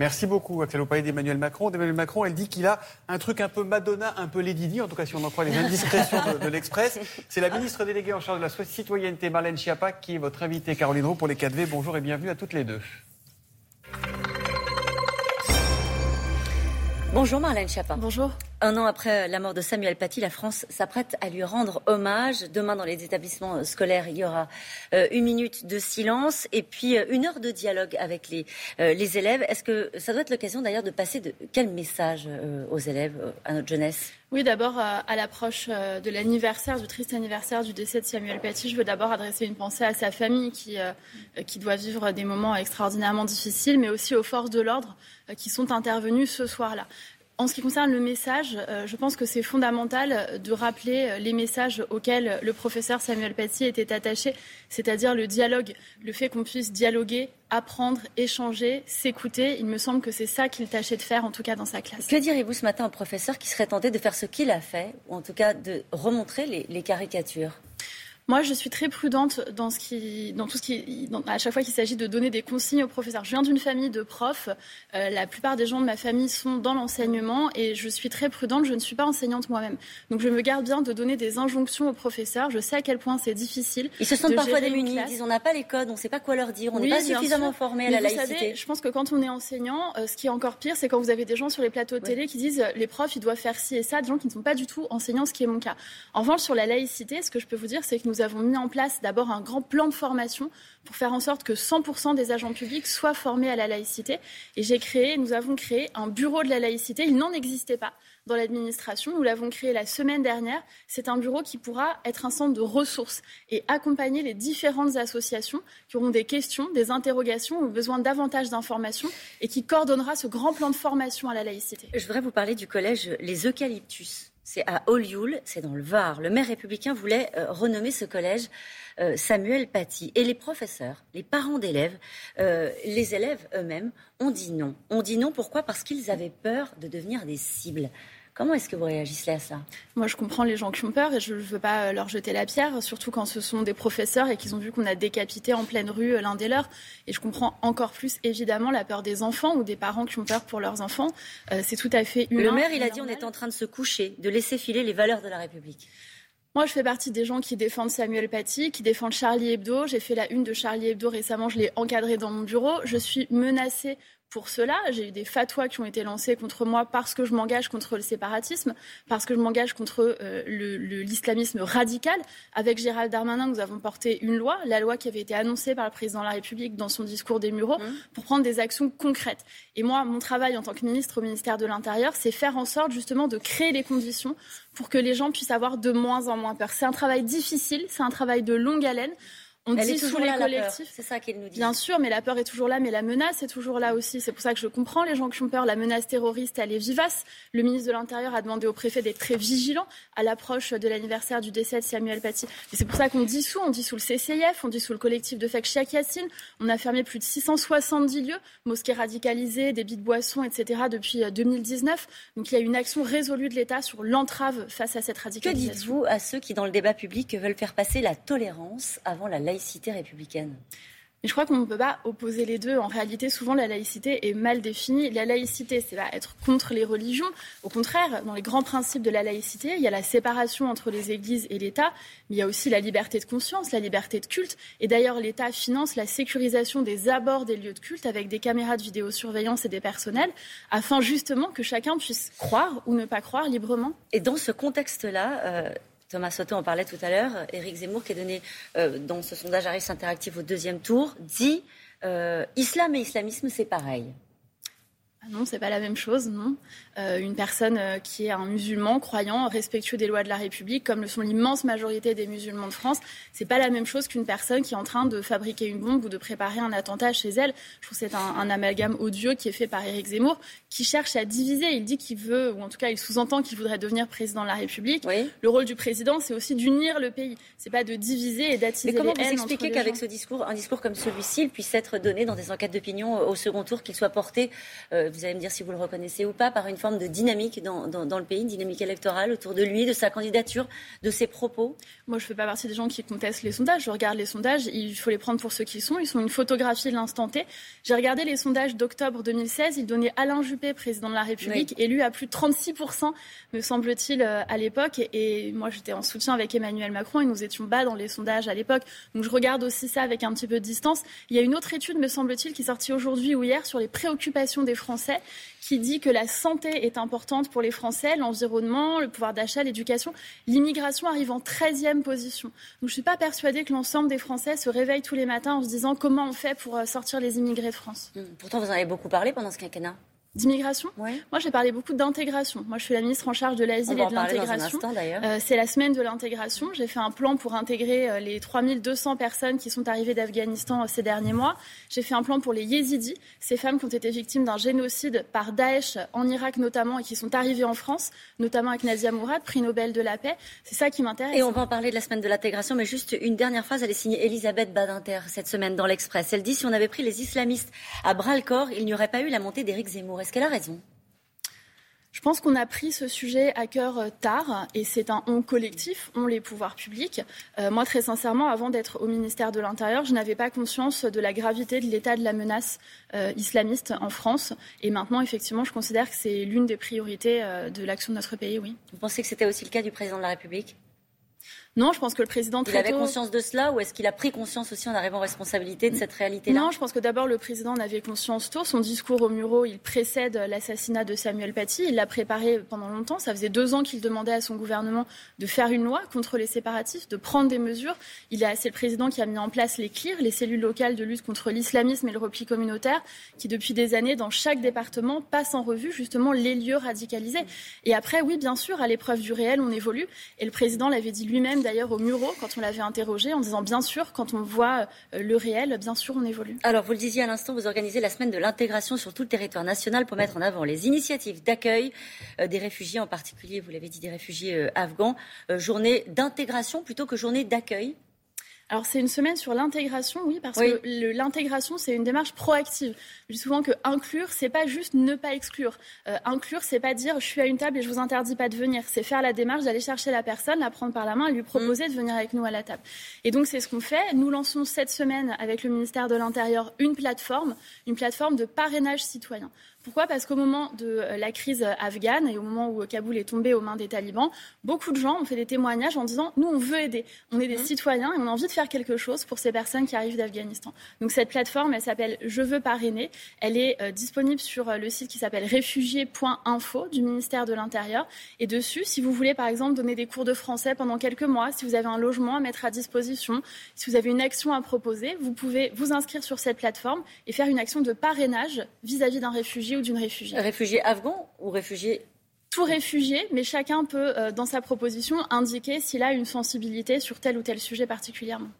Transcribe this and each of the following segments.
Merci beaucoup, Axel. Vous parlez d'Emmanuel Macron. D'Emmanuel Macron, elle dit qu'il a un truc un peu Madonna, un peu Lady Di, en tout cas si on en croit les indiscrétions de, de l'Express. C'est la ministre déléguée en charge de la citoyenneté, Marlène Schiappa, qui est votre invitée, Caroline Roux, pour les 4V. Bonjour et bienvenue à toutes les deux. Bonjour Marlène Schiappa. Bonjour. Un an après la mort de Samuel Paty, la France s'apprête à lui rendre hommage. Demain, dans les établissements scolaires, il y aura euh, une minute de silence et puis euh, une heure de dialogue avec les, euh, les élèves. Est-ce que ça doit être l'occasion d'ailleurs de passer de quel message aux élèves, à notre jeunesse? Oui, d'abord, à l'approche de l'anniversaire, du triste anniversaire du décès de Samuel Paty, je veux d'abord adresser une pensée à sa famille qui, qui doit vivre des moments extraordinairement difficiles, mais aussi aux forces de l'ordre qui sont intervenues ce soir-là. En ce qui concerne le message, euh, je pense que c'est fondamental de rappeler euh, les messages auxquels le professeur Samuel Paty était attaché, c'est-à-dire le dialogue, le fait qu'on puisse dialoguer, apprendre, échanger, s'écouter. Il me semble que c'est ça qu'il tâchait de faire, en tout cas dans sa classe. Que direz-vous ce matin au professeur qui serait tenté de faire ce qu'il a fait, ou en tout cas de remontrer les caricatures? Moi, je suis très prudente dans, ce qui, dans tout ce qui, à chaque fois qu'il s'agit de donner des consignes aux professeurs. Je viens d'une famille de profs. Euh, la plupart des gens de ma famille sont dans l'enseignement et je suis très prudente. Je ne suis pas enseignante moi-même. Donc, je me garde bien de donner des injonctions aux professeurs. Je sais à quel point c'est difficile. Ils se sentent parfois démunis. Ils disent on n'a pas les codes, on ne sait pas quoi leur dire, on n'est pas suffisamment formé à la laïcité. Savez, je pense que quand on est enseignant, euh, ce qui est encore pire, c'est quand vous avez des gens sur les plateaux de télé qui disent les profs, ils doivent faire ci et ça, des gens qui ne sont pas du tout enseignants, ce qui est mon cas. En revanche, sur la laïcité, ce que je peux vous dire, c'est que nous avons mis en place d'abord un grand plan de formation pour faire en sorte que 100% des agents publics soient formés à la laïcité. Et j'ai créé, nous avons créé un bureau de la laïcité. Il n'en existait pas dans l'administration. Nous l'avons créé la semaine dernière. C'est un bureau qui pourra être un centre de ressources et accompagner les différentes associations qui auront des questions, des interrogations ou besoin davantage d'informations et qui coordonnera ce grand plan de formation à la laïcité. Je voudrais vous parler du collège Les Eucalyptus. C'est à Olioul, c'est dans le Var. Le maire républicain voulait euh, renommer ce collège euh, Samuel Paty. Et les professeurs, les parents d'élèves, euh, les élèves eux-mêmes ont dit non. On dit non pourquoi? Parce qu'ils avaient peur de devenir des cibles. Comment est-ce que vous réagissez à ça? Moi, je comprends les gens qui ont peur et je ne veux pas leur jeter la pierre, surtout quand ce sont des professeurs et qu'ils ont vu qu'on a décapité en pleine rue l'un des leurs. Et je comprends encore plus, évidemment, la peur des enfants ou des parents qui ont peur pour leurs enfants. Euh, c'est tout à fait humain. Le maire, il a dit on est en train de se coucher, de laisser filer les valeurs de la République. Moi, je fais partie des gens qui défendent Samuel Paty, qui défendent Charlie Hebdo. J'ai fait la une de Charlie Hebdo récemment, je l'ai encadré dans mon bureau. Je suis menacée pour cela. J'ai eu des fatwas qui ont été lancés contre moi parce que je m'engage contre le séparatisme, parce que je m'engage contre euh, l'islamisme radical. Avec Gérald Darmanin, nous avons porté une loi, la loi qui avait été annoncée par le président de la République dans son discours des Mureaux, mmh. pour prendre des actions concrètes. Et moi, mon travail en tant que ministre au ministère de l'Intérieur, c'est faire en sorte justement de créer les conditions pour que les gens puissent avoir de moins en moins peur. C'est un travail difficile, c'est un travail de longue haleine. On Elle dit est toujours les collectifs. C'est ça qu'il nous dit. Bien sûr, mais la peur est toujours là, mais la menace est toujours là aussi. C'est pour ça que je comprends les gens qui ont peur. La menace terroriste, elle est vivace. Le ministre de l'Intérieur a demandé au préfet d'être très vigilant à l'approche de l'anniversaire du décès de Samuel Paty. Et c'est pour ça qu'on dissout. On dissout le CCIF, on dissout le collectif de Fek Cheikh Yassine. On a fermé plus de 670 lieux, mosquées radicalisées, débits de boissons, etc. depuis 2019. Euh, Donc il y a une action résolue de l'État sur l'entrave face à cette radicalisation. Que dites-vous à ceux qui, dans le débat public, veulent faire passer la tolérance avant la laïcité républicaine je crois qu'on ne peut pas opposer les deux. En réalité, souvent, la laïcité est mal définie. La laïcité, c'est pas être contre les religions. Au contraire, dans les grands principes de la laïcité, il y a la séparation entre les églises et l'État, mais il y a aussi la liberté de conscience, la liberté de culte. Et d'ailleurs, l'État finance la sécurisation des abords des lieux de culte avec des caméras de vidéosurveillance et des personnels, afin justement que chacun puisse croire ou ne pas croire librement. Et dans ce contexte-là, euh, Thomas Soto en parlait tout à l'heure. Éric Zemmour, qui est donné euh, dans ce sondage Harris Interactif au deuxième tour, dit euh, Islam et islamisme, c'est pareil. Ah non, c'est pas la même chose, non. Euh, une personne euh, qui est un musulman croyant, respectueux des lois de la République, comme le sont l'immense majorité des musulmans de France, c'est pas la même chose qu'une personne qui est en train de fabriquer une bombe ou de préparer un attentat chez elle. Je trouve que c'est un, amalgame odieux qui est fait par Éric Zemmour, qui cherche à diviser. Il dit qu'il veut, ou en tout cas il sous-entend qu'il voudrait devenir président de la République. Le rôle du président, c'est aussi d'unir le pays. C'est pas de diviser et d'attiser les haines. Mais comment vous expliquez qu'avec ce discours, un discours comme celui-ci, il puisse être donné dans des enquêtes d'opinion au second tour, qu'il soit porté euh, vous allez me dire si vous le reconnaissez ou pas, par une forme de dynamique dans, dans, le pays, une dynamique électorale autour de lui, de sa candidature, de ses propos Moi, je ne fais pas partie des gens qui contestent les sondages. Je regarde les sondages, il faut les prendre pour ce qu'ils sont. Ils sont une photographie de l'instant T. J'ai regardé les sondages d'octobre 2016. Il donnait Alain Juppé, président de la République, élu à plus de 36%, me semble-t-il, euh, à l'époque. Et, et moi, j'étais en soutien avec Emmanuel Macron et nous étions bas dans les sondages à l'époque. Donc, je regarde aussi ça avec un petit peu de distance. Il y a une autre étude, me semble-t-il, qui est sortie aujourd'hui ou hier sur les préoccupations des Français, qui dit que la santé est importante pour les Français, l'environnement, le pouvoir d'achat, l'éducation. L'immigration arrive en 13e position. Donc je ne suis pas persuadée que l'ensemble des Français se réveillent tous les matins en se disant comment on fait pour euh, sortir les immigrés de France. Mmh. Pourtant, vous en avez beaucoup parlé pendant ce quinquennat. D'immigration oui. Moi, j'ai parlé beaucoup d'intégration. Moi, je suis la ministre en charge de l'asile et de l'intégration. Euh, c'est la semaine de l'intégration. J'ai fait un plan pour intégrer euh, les 3200 personnes qui sont arrivées d'Afghanistan euh, ces derniers mois. J'ai fait un plan pour les yézidis, ces femmes qui ont été victimes d'un génocide par Daesh en Irak notamment et qui sont arrivées en France, notamment avec Nadia Mourad, prix Nobel de la paix. C'est ça qui m'intéresse. Et on va en parler de la semaine de l'intégration, mais juste une dernière phrase. Elle est signée Elisabeth Badinter cette semaine dans l'Express. Elle dit si on avait pris les islamistes à bras le corps, il n'y aurait pas eu la montée d'Éric Zemmour. Est-ce qu'elle a raison? Je pense qu'on a pris ce sujet à cœur euh, tard et c'est un on collectif, on les pouvoirs publics. Euh, moi, très sincèrement, avant d'être au ministère de l'Intérieur, je n'avais pas conscience de la gravité de l'état de la menace euh, islamiste en France. Et maintenant, effectivement, je considère que c'est l'une des priorités de l'action de notre pays, oui. Vous pensez que c'était aussi le cas du président de la République? Non, je pense que le président. Il avait conscience de cela ou est-ce qu'il a pris conscience aussi en arrivant en responsabilité de cette réalité-là? Non, je pense que d'abord le président en avait conscience tôt. Son discours au Muro, il précède l'assassinat de Samuel Paty. Il l'a préparé pendant longtemps. Ça faisait deux ans qu'il demandait à son gouvernement de faire une loi contre les séparatistes, de prendre des mesures. Il c'est le président qui a mis en place les CLIR, les cellules locales de lutte contre l'islamisme et le repli communautaire, qui depuis des années, dans chaque département, passent en revue justement les lieux radicalisés. Et après, oui, bien sûr, à l'épreuve du réel, on évolue. Et le président l'avait dit lui-même d'ailleurs au Muro quand on l'avait interrogé en disant bien sûr, quand on voit euh, le réel, bien sûr, on évolue. Alors, vous le disiez à l'instant, vous organisez la semaine de l'intégration sur tout le territoire national pour mettre en avant les initiatives d'accueil euh, des réfugiés, en particulier, vous l'avez dit, des réfugiés euh, afghans. journée d'intégration plutôt que journée d'accueil alors c'est une semaine sur l'intégration, oui, parce que l'intégration c'est une démarche proactive. Je dis souvent que inclure c'est pas juste ne pas exclure. Euh, inclure c'est pas dire je suis à une table et je vous interdis pas de venir. C'est faire la démarche d'aller chercher la personne, la prendre par la main et lui proposer de venir avec nous à la table. Et donc c'est ce qu'on fait. Nous lançons cette semaine avec le ministère de l'Intérieur une plateforme, une plateforme de parrainage citoyen. Pourquoi? Parce qu'au moment de euh, la crise afghane et au moment où Kaboul est tombé aux mains des talibans, beaucoup de gens ont fait des témoignages en disant nous on veut aider, on est des mmh. citoyens et on a envie de faire quelque chose pour ces personnes qui arrivent d'Afghanistan. Donc cette plateforme, elle s'appelle Je veux parrainer. Elle est euh, disponible sur euh, le site qui s'appelle réfugiés.info du ministère de l'Intérieur. Et dessus, si vous voulez par exemple donner des cours de français pendant quelques mois, si vous avez un logement à mettre à disposition, si vous avez une action à proposer, vous pouvez vous inscrire sur cette plateforme et faire une action de parrainage vis-à-vis d'un réfugié ou d'une réfugiée. Réfugié afghan ou réfugié tout réfugié, mais chacun peut, euh, dans sa proposition, indiquer s'il a une sensibilité sur tel ou tel sujet particulièrement.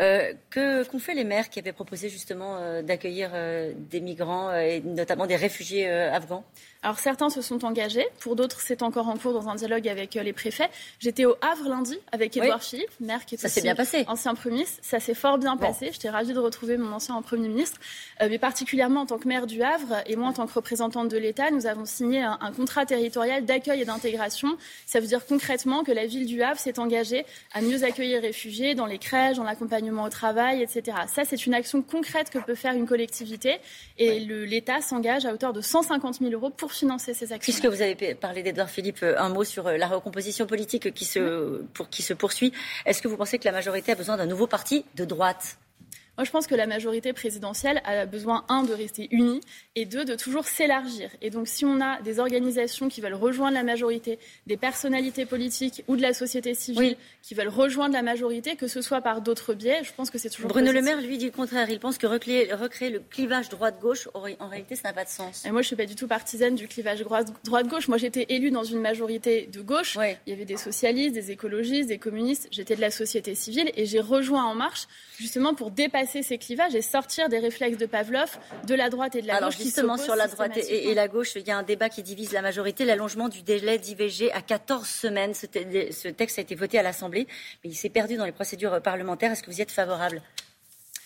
Euh, que qu'ont fait les maires qui avaient proposé justement euh, d'accueillir des migrants et notamment des réfugiés afghans? Alors certains se sont engagés, pour d'autres c'est encore en cours dans un dialogue avec euh, les préfets. J'étais au Havre lundi avec Édouard Philippe, maire qui est ça bien passé. ancien Premier ministre. Ça s'est fort bien passé. J'étais ravie de retrouver mon ancien Premier ministre. Euh, mais particulièrement en tant que maire du Havre et moi en tant que représentante de l'État, nous avons signé un, contrat territorial d'accueil et d'intégration. Ça veut dire concrètement que la ville du Havre s'est engagée à mieux accueillir les réfugiés dans les crèches, dans l'accompagnement au travail, etc. Ça c'est une action concrète que peut faire une collectivité et l'État s'engage à hauteur de 150 000 euros pour financer ces actions. Puisque vous avez parlé d'Edouard Philippe, euh, un mot sur euh, la recomposition politique qui se, pour, qui se poursuit. Est-ce que vous pensez que la majorité a besoin d'un nouveau parti de droite? Moi, je pense que la majorité présidentielle a besoin, un, de rester unie, et deux, de toujours s'élargir. Et donc, si on a des organisations qui veulent rejoindre la majorité, des personnalités politiques ou de la société civile qui veulent rejoindre la majorité, que ce soit par d'autres biais, je pense que c'est toujours. Bruno Le Maire, lui, dit le contraire. Il pense que recréer, recréer le clivage droite-gauche, en réalité, ça n'a pas de sens. Et moi, je ne suis pas du tout partisane du clivage droite-gauche. Moi, j'étais élue dans une majorité de gauche. Il y avait des socialistes, des écologistes, des communistes. J'étais de la société civile et j'ai rejoint En Marche justement pour dépasser ces clivages et sortir des réflexes de Pavlov de la droite et de la Alors gauche. justement, sur la droite et, la gauche, il y a un débat qui divise la majorité, l'allongement du délai d'IVG à 14 semaines. Ce, texte a été voté à l'Assemblée, mais il s'est perdu dans les procédures parlementaires. Est-ce que vous y êtes favorable?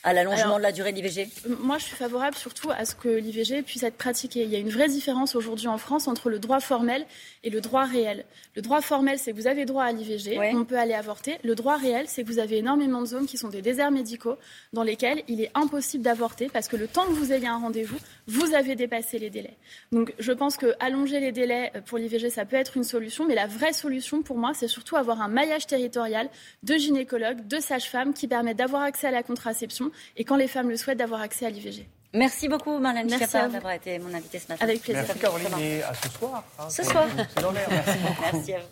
À l'allongement de la durée de l'IVG Moi, je suis favorable surtout à ce que l'IVG puisse être pratiqué. Il y a une vraie différence aujourd'hui en France entre le droit formel et le droit réel. Le droit formel, c'est que vous avez droit à l'IVG, on peut aller avorter. Le droit réel, c'est que vous avez énormément de zones qui sont des déserts médicaux dans lesquels il est impossible d'avorter parce que le temps que vous ayez un rendez-vous, vous avez dépassé les délais. Donc, je pense que allonger les délais pour l'IVG, ça peut être une solution, mais la vraie solution pour moi, c'est surtout avoir un maillage territorial de gynécologues, de sages-femmes qui permettent d'avoir accès à la contraception et quand les femmes le souhaitent, d'avoir accès à l'IVG. Merci beaucoup, Marlène Schiappa, d'avoir été mon invitée ce matin. Avec plaisir. Merci, Caroline, et à ce soir. Hein, ce soir. C'est dans l'air. Merci beaucoup. Merci à vous.